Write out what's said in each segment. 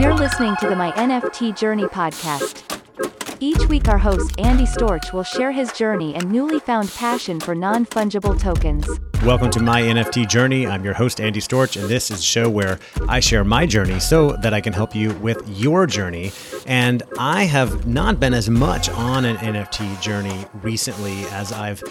You're listening to the My NFT Journey podcast. Each week, our host Andy Storch will share his journey and newly found passion for non fungible tokens. Welcome to my NFT journey. I'm your host, Andy Storch, and this is a show where I share my journey so that I can help you with your journey. And I have not been as much on an NFT journey recently as I've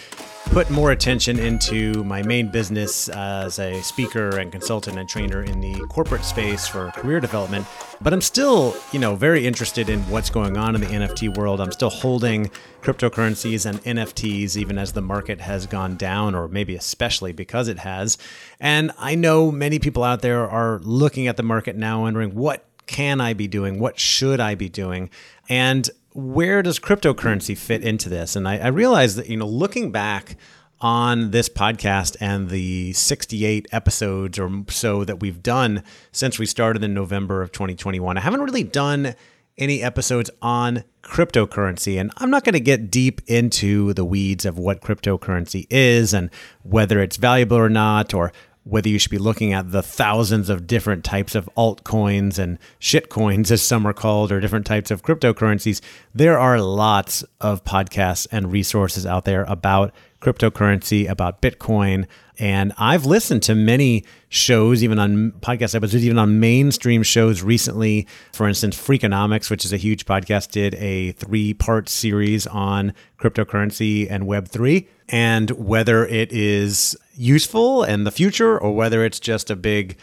put more attention into my main business as a speaker and consultant and trainer in the corporate space for career development. But I'm still, you know, very interested in what's going on in the NFT world. I'm still holding cryptocurrencies and NFTs even as the market has gone down or maybe especially because it has. And I know many people out there are looking at the market now wondering what can I be doing? What should I be doing? And where does cryptocurrency fit into this? And I, I realized that, you know, looking back on this podcast and the 68 episodes or so that we've done since we started in November of 2021, I haven't really done any episodes on cryptocurrency. And I'm not going to get deep into the weeds of what cryptocurrency is and whether it's valuable or not, or whether you should be looking at the thousands of different types of altcoins and shitcoins, as some are called, or different types of cryptocurrencies, there are lots of podcasts and resources out there about cryptocurrency, about Bitcoin. And I've listened to many shows, even on podcast episodes, even on mainstream shows recently. For instance, Freakonomics, which is a huge podcast, did a three part series on cryptocurrency and Web3 and whether it is useful in the future or whether it's just a big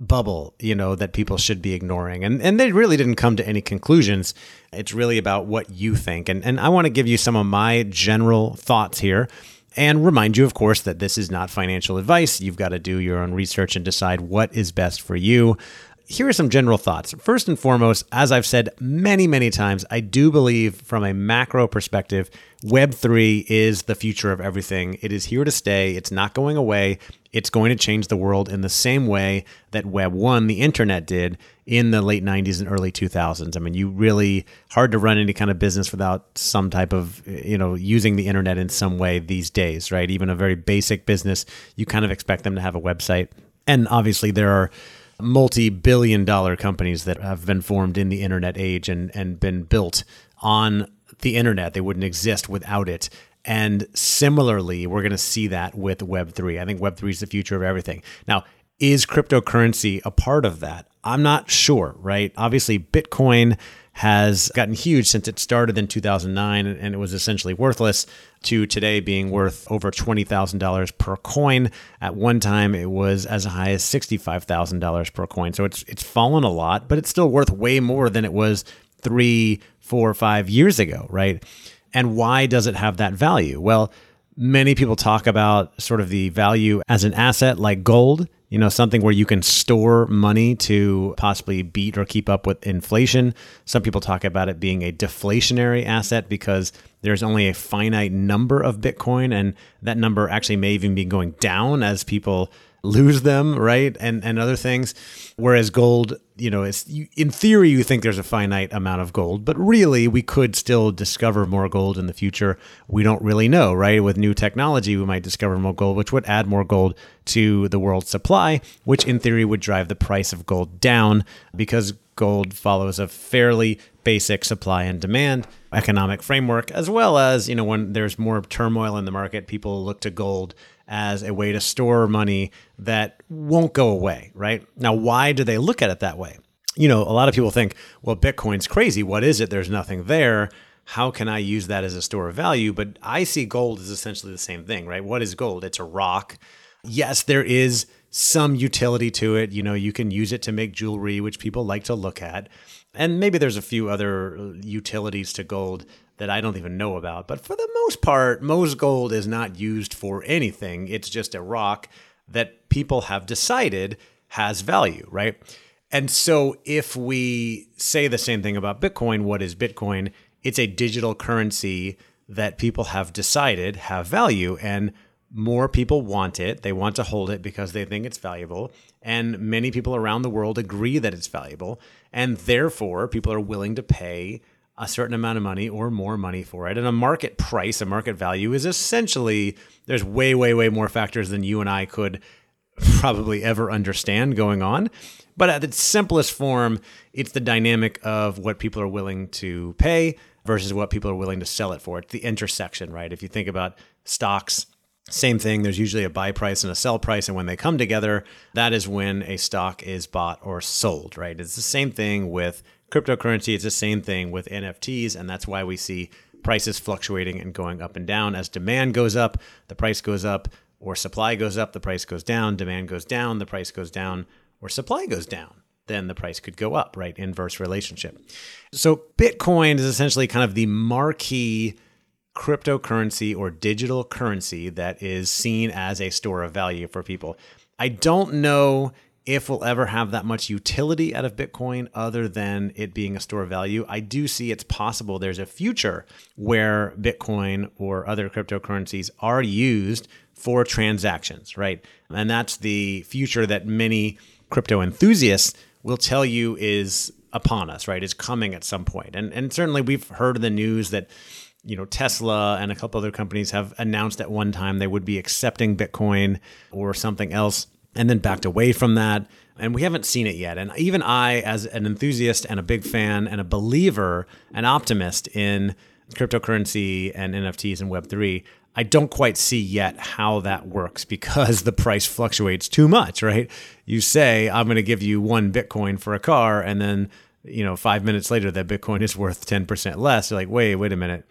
bubble, you know, that people should be ignoring. And and they really didn't come to any conclusions. It's really about what you think. And and I want to give you some of my general thoughts here and remind you of course that this is not financial advice. You've got to do your own research and decide what is best for you here are some general thoughts. First and foremost, as I've said many, many times, I do believe from a macro perspective, Web3 is the future of everything. It is here to stay, it's not going away. It's going to change the world in the same way that Web 1, the internet, did in the late 90s and early 2000s. I mean, you really hard to run any kind of business without some type of, you know, using the internet in some way these days, right? Even a very basic business, you kind of expect them to have a website. And obviously, there are multi billion dollar companies that have been formed in the internet age and, and been built on the internet. They wouldn't exist without it. And similarly, we're going to see that with Web3. I think Web3 is the future of everything. Now, is cryptocurrency a part of that? I'm not sure, right? Obviously, Bitcoin has gotten huge since it started in 2009 and it was essentially worthless to today being worth over $20,000 per coin. At one time it was as high as $65,000 per coin. So it's it's fallen a lot, but it's still worth way more than it was three, four, five years ago, right? And why does it have that value? Well, many people talk about sort of the value as an asset like gold you know, something where you can store money to possibly beat or keep up with inflation. Some people talk about it being a deflationary asset because there's only a finite number of Bitcoin, and that number actually may even be going down as people lose them, right? And and other things. Whereas gold, you know, it's in theory you think there's a finite amount of gold, but really we could still discover more gold in the future. We don't really know, right? With new technology, we might discover more gold, which would add more gold to the world's supply, which in theory would drive the price of gold down because gold follows a fairly basic supply and demand economic framework as well as you know when there's more turmoil in the market people look to gold as a way to store money that won't go away, right? Now, why do they look at it that way? You know, a lot of people think, well, Bitcoin's crazy. What is it? There's nothing there. How can I use that as a store of value? But I see gold as essentially the same thing, right? What is gold? It's a rock. Yes, there is some utility to it. You know, you can use it to make jewelry, which people like to look at. And maybe there's a few other uh, utilities to gold that I don't even know about. But for the most part, most gold is not used for anything. It's just a rock that people have decided has value, right? And so if we say the same thing about Bitcoin, what is Bitcoin? It's a digital currency that people have decided have value and more people want it. They want to hold it because they think it's valuable. And many people around the world agree that it's valuable. And therefore, people are willing to pay a certain amount of money or more money for it. And a market price, a market value is essentially there's way, way, way more factors than you and I could probably ever understand going on. But at its simplest form, it's the dynamic of what people are willing to pay versus what people are willing to sell it for. It's the intersection, right? If you think about stocks, same thing. There's usually a buy price and a sell price. And when they come together, that is when a stock is bought or sold, right? It's the same thing with cryptocurrency. It's the same thing with NFTs. And that's why we see prices fluctuating and going up and down. As demand goes up, the price goes up, or supply goes up, the price goes down, demand goes down, the price goes down, or supply goes down. Then the price could go up, right? Inverse relationship. So Bitcoin is essentially kind of the marquee cryptocurrency or digital currency that is seen as a store of value for people. I don't know if we'll ever have that much utility out of Bitcoin other than it being a store of value. I do see it's possible there's a future where Bitcoin or other cryptocurrencies are used for transactions, right? And that's the future that many crypto enthusiasts will tell you is upon us, right? Is coming at some point. And and certainly we've heard in the news that you know, Tesla and a couple other companies have announced at one time they would be accepting Bitcoin or something else and then backed away from that. And we haven't seen it yet. And even I, as an enthusiast and a big fan and a believer, an optimist in cryptocurrency and NFTs and Web3, I don't quite see yet how that works because the price fluctuates too much, right? You say, I'm going to give you one Bitcoin for a car, and then you know, five minutes later, that Bitcoin is worth 10% less. You're like, wait, wait a minute.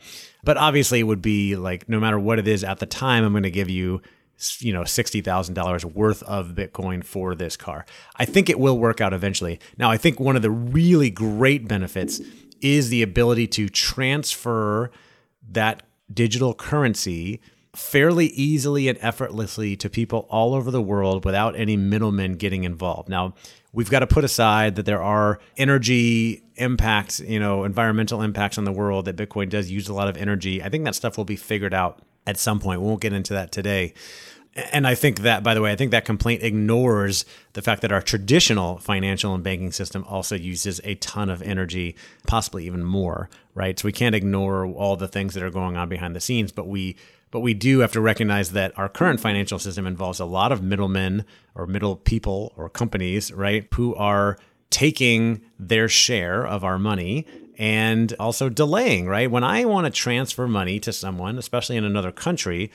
But obviously, it would be like, no matter what it is at the time, I'm going to give you, you know, $60,000 worth of Bitcoin for this car. I think it will work out eventually. Now, I think one of the really great benefits is the ability to transfer that digital currency fairly easily and effortlessly to people all over the world without any middlemen getting involved. Now, we've got to put aside that there are energy impacts, you know, environmental impacts on the world, that Bitcoin does use a lot of energy. I think that stuff will be figured out at some point. We won't get into that today. And I think that, by the way, I think that complaint ignores the fact that our traditional financial and banking system also uses a ton of energy, possibly even more, right? So we can't ignore all the things that are going on behind the scenes, but we but we do have to recognize that our current financial system involves a lot of middlemen or middle people or companies, right, who are taking their share of our money and also delaying, right? When I want to transfer money to someone, especially in another country,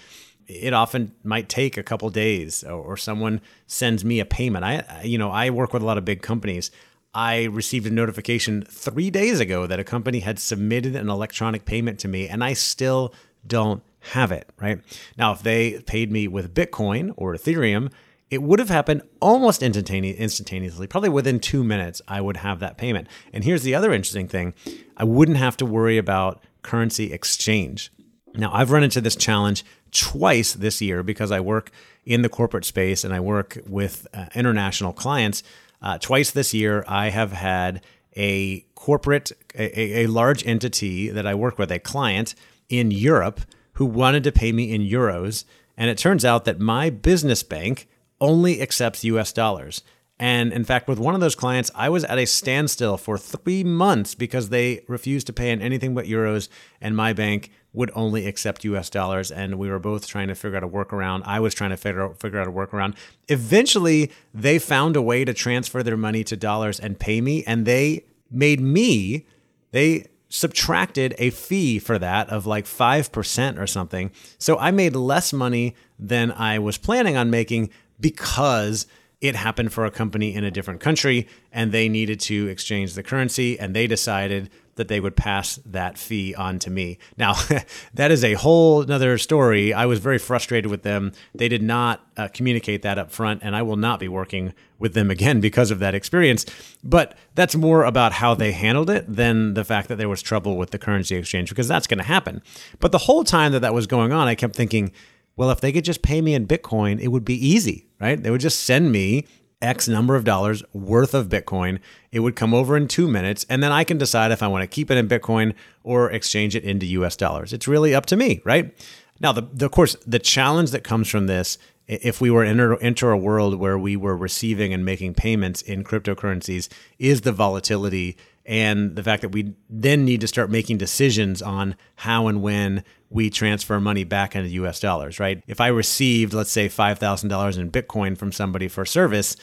it often might take a couple days or, someone sends me a payment. I you know, I work with a lot of big companies. I received a notification 3 days ago that a company had submitted an electronic payment to me and I still don't have it, right? Now, if they paid me with Bitcoin or Ethereum, it would have happened almost instantaneously, probably within two minutes, I would have that payment. And here's the other interesting thing I wouldn't have to worry about currency exchange. Now, I've run into this challenge twice this year because I work in the corporate space and I work with uh, international clients. Uh, twice this year, I have had a corporate, a, a large entity that I work with, a client in Europe who wanted to pay me in euros. And it turns out that my business bank only accepts US dollars. And in fact, with one of those clients, I was at a standstill for three months because they refused to pay in anything but euros, and my bank would only accept US dollars. And we were both trying to figure out a workaround. I was trying to figure out, figure out a workaround. Eventually, they found a way to transfer their money to dollars and pay me, and they made me, they subtracted a fee for that of like 5% or something. So I made less money than I was planning on making because it happened for a company in a different country and they needed to exchange the currency and they decided that they would pass that fee on to me. Now, that is a whole other story. I was very frustrated with them. They did not uh, communicate that up front, and I will not be working with them again because of that experience. But that's more about how they handled it than the fact that there was trouble with the currency exchange, because that's going to happen. But the whole time that that was going on, I kept thinking, well, if they could just pay me in Bitcoin, it would be easy, right? They would just send me X number of dollars worth of Bitcoin. It would come over in two minutes, and then I can decide if I want to keep it in Bitcoin or exchange it into US dollars. It's really up to me, right? Now, the, the of course, the challenge that comes from this, if we were enter, enter a world where we were receiving and making payments in cryptocurrencies, is the volatility and the fact that we then need to start making decisions on how and when we transfer money back into US dollars, right? If I received, let's say, $5,000 in Bitcoin from somebody for service,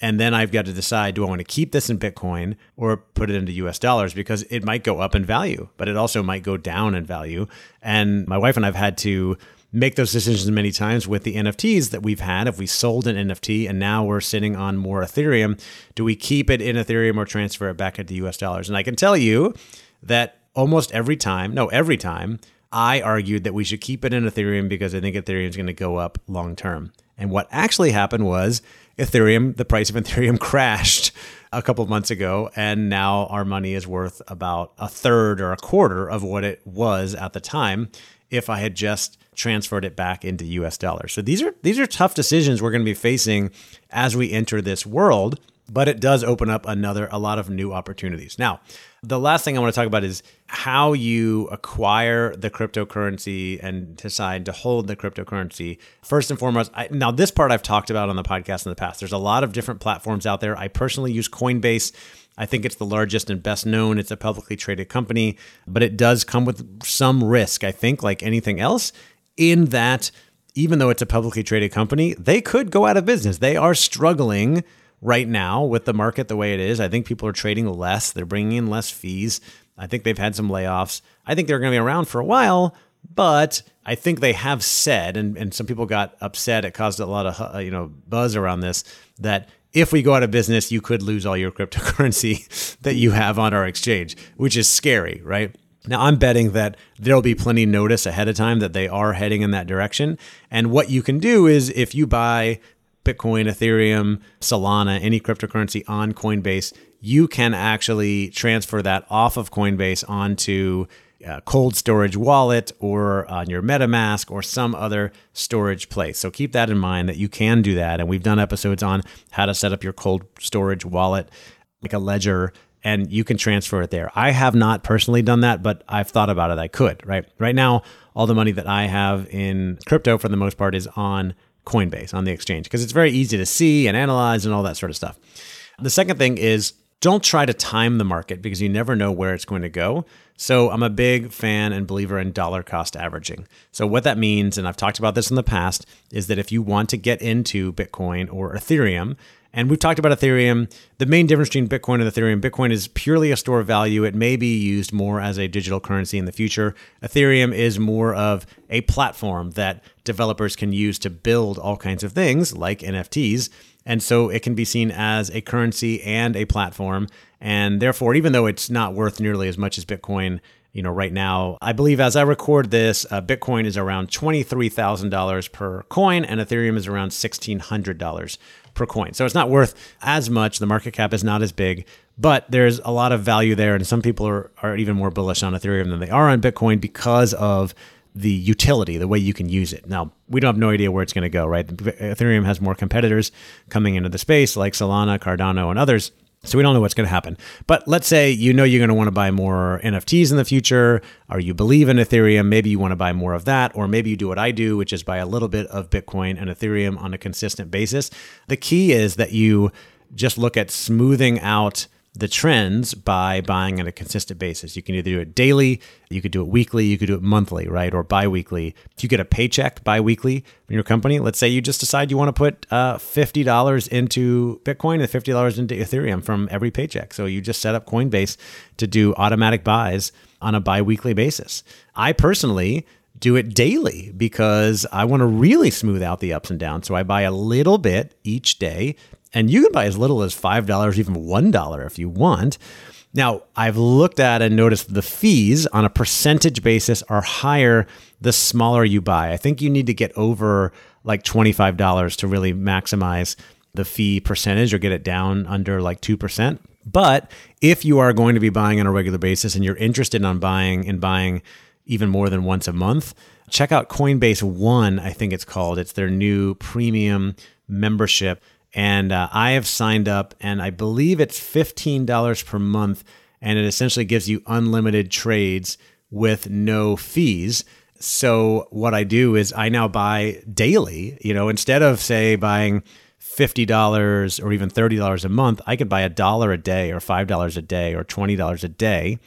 and then I've got to decide do I want to keep this in Bitcoin or put it into US dollars because it might go up in value, but it also might go down in value. And my wife and I've had to make those decisions many times with the NFTs that we've had. If we sold an NFT and now we're sitting on more Ethereum, do we keep it in Ethereum or transfer it back into US dollars? And I can tell you that almost every time, no, every time, I argued that we should keep it in Ethereum because I think Ethereum is going to go up long term. And what actually happened was Ethereum, the price of Ethereum crashed a couple of months ago, and now our money is worth about a third or a quarter of what it was at the time if I had just transferred it back into US dollars. So these are these are tough decisions we're going to be facing as we enter this world but it does open up another a lot of new opportunities. Now, the last thing I want to talk about is how you acquire the cryptocurrency and decide to hold the cryptocurrency. First and foremost, I, now this part I've talked about on the podcast in the past. There's a lot of different platforms out there. I personally use Coinbase. I think it's the largest and best known. It's a publicly traded company, but it does come with some risk, I think, like anything else, in that even though it's a publicly traded company, they could go out of business. They are struggling right now with the market the way it is. I think people are trading less, they're bringing in less fees. I think they've had some layoffs. I think they're going to be around for a while, but I think they have said, and, and some people got upset. It caused a lot of uh, you know buzz around this that if we go out of business, you could lose all your cryptocurrency that you have on our exchange, which is scary, right? Now, I'm betting that there'll be plenty notice ahead of time that they are heading in that direction. And what you can do is if you buy Bitcoin, Ethereum, Solana, any cryptocurrency on Coinbase, you can actually transfer that off of Coinbase onto a cold storage wallet or on your MetaMask or some other storage place. So keep that in mind that you can do that. And we've done episodes on how to set up your cold storage wallet, like a ledger, and you can transfer it there. I have not personally done that, but I've thought about it. I could, right? Right now, all the money that I have in crypto for the most part is on Coinbase on the exchange because it's very easy to see and analyze and all that sort of stuff. The second thing is don't try to time the market because you never know where it's going to go. So I'm a big fan and believer in dollar cost averaging. So what that means, and I've talked about this in the past, is that if you want to get into Bitcoin or Ethereum, and we've talked about Ethereum. The main difference between Bitcoin and Ethereum Bitcoin is purely a store of value. It may be used more as a digital currency in the future. Ethereum is more of a platform that developers can use to build all kinds of things like NFTs. And so it can be seen as a currency and a platform. And therefore, even though it's not worth nearly as much as Bitcoin, you know, right now, I believe as I record this, uh, Bitcoin is around $23,000 per coin and Ethereum is around $1,600 per coin. So it's not worth as much. The market cap is not as big, but there's a lot of value there. And some people are, are even more bullish on Ethereum than they are on Bitcoin because of the utility, the way you can use it. Now, we don't have no idea where it's going to go, right? Ethereum has more competitors coming into the space like Solana, Cardano, and others. So we don't know what's going to happen. But let's say you know you're going to want to buy more NFTs in the future, or you believe in Ethereum. Maybe you want to buy more of that, or maybe you do what I do, which is buy a little bit of Bitcoin and Ethereum on a consistent basis. The key is that you just look at smoothing out the trends by buying on a consistent basis. You can either do it daily, you could do it weekly, you could do it monthly, right? Or biweekly. If you get a paycheck biweekly from your company, let's say you just decide you want to put uh, $50 into Bitcoin and $50 into Ethereum from every paycheck. So you just set up Coinbase to do automatic buys on a biweekly basis. I personally do it daily because I want to really smooth out the ups and downs. So I buy a little bit each day and you can buy as little as $5, even $1 if you want. Now, I've looked at and noticed the fees on a percentage basis are higher the smaller you buy. I think you need to get over like $25 to really maximize the fee percentage or get it down under like 2%. But if you are going to be buying on a regular basis and you're interested in buying and buying even more than once a month, check out Coinbase One, I think it's called. It's their new premium membership and uh, I have signed up, and I believe it's $15 per month, and it essentially gives you unlimited trades with no fees. So what I do is I now buy daily, you know, instead of say buying $50 or even $30 a month, I could buy a dollar a day or $5 a day or $20 a day.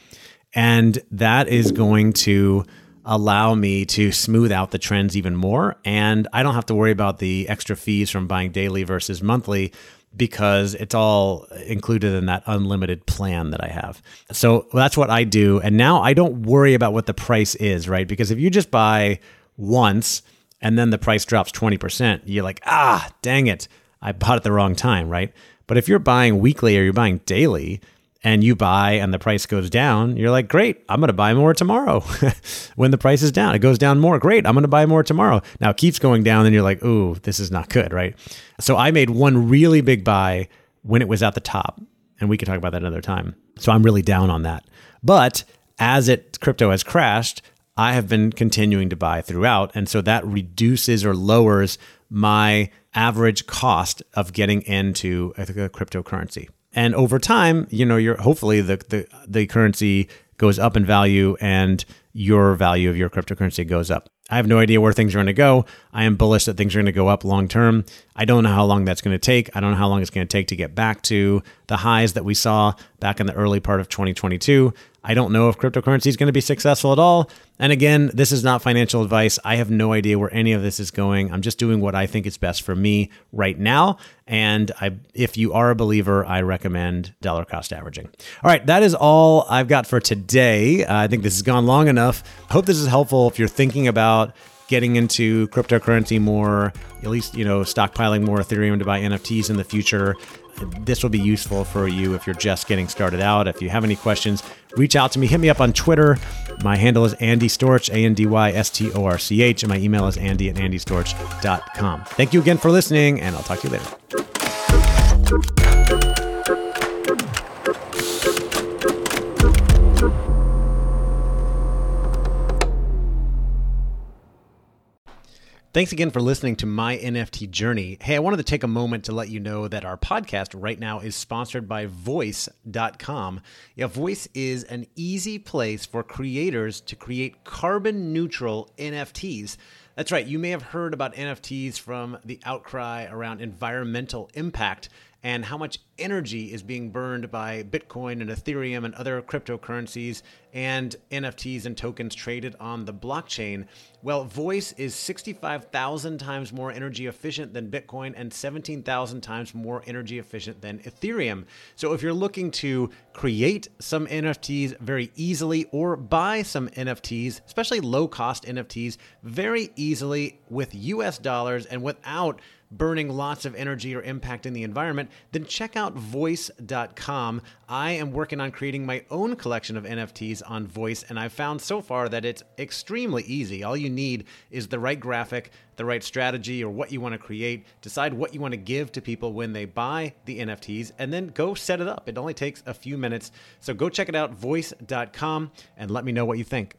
And that is going to allow me to smooth out the trends even more. And I don't have to worry about the extra fees from buying daily versus monthly because it's all included in that unlimited plan that I have. So that's what I do. And now I don't worry about what the price is, right? Because if you just buy once and then the price drops 20%, you're like, ah, dang it, I bought it the wrong time, right? But if you're buying weekly or you're buying daily, and you buy and the price goes down, you're like, great, I'm going to buy more tomorrow. when the price is down, it goes down more. Great, I'm going to buy more tomorrow. Now it keeps going down, and you're like, ooh, this is not good, right? So I made one really big buy when it was at the top, and we can talk about that another time. So I'm really down on that. But as it crypto has crashed, I have been continuing to buy throughout, and so that reduces or lowers my average cost of getting into a cryptocurrency. And over time, you know, you're hopefully the, the the currency goes up in value and your value of your cryptocurrency goes up. I have no idea where things are going to go. I am bullish that things are going to go up long term. I don't know how long that's going to take. I don't know how long it's going to take to get back to the highs that we saw back in the early part of 2022. I don't know if cryptocurrency is going to be successful at all. And again, this is not financial advice. I have no idea where any of this is going. I'm just doing what I think is best for me right now. And I, if you are a believer, I recommend dollar cost averaging. All right, that is all I've got for today. Uh, I think this has gone long enough. I hope this is helpful if you're thinking about getting into cryptocurrency more, at least, you know, stockpiling more Ethereum to buy NFTs in the future this will be useful for you if you're just getting started out. If you have any questions, reach out to me. Hit me up on Twitter. My handle is Andy Storch, A N D Y S T O R C H, and my email is andy at andystorch.com. Thank you again for listening, and I'll talk to you later. Thanks again for listening to my NFT journey. Hey, I wanted to take a moment to let you know that our podcast right now is sponsored by voice.com. Yeah, Voice is an easy place for creators to create carbon neutral NFTs. That's right, you may have heard about NFTs from the outcry around environmental impact and how much energy is being burned by Bitcoin and Ethereum and other cryptocurrencies and NFTs and tokens traded on the blockchain. Well, Voice is 65,000 times more energy efficient than Bitcoin and 17,000 times more energy efficient than Ethereum. So if you're looking to create some NFTs very easily or buy some NFTs, especially low cost NFTs, very easily with US dollars and without burning lots of energy or impacting the environment, then check out voice.com. I am working on creating my own collection of NFTs on Voice, and I've found so far that it's extremely easy. All you need is the right graphic, the right strategy, or what you want to create, decide what you want to give to people when they buy the NFTs, and then go set it up. It only takes a few minutes. So go check it out, voice.com, and let me know what you think.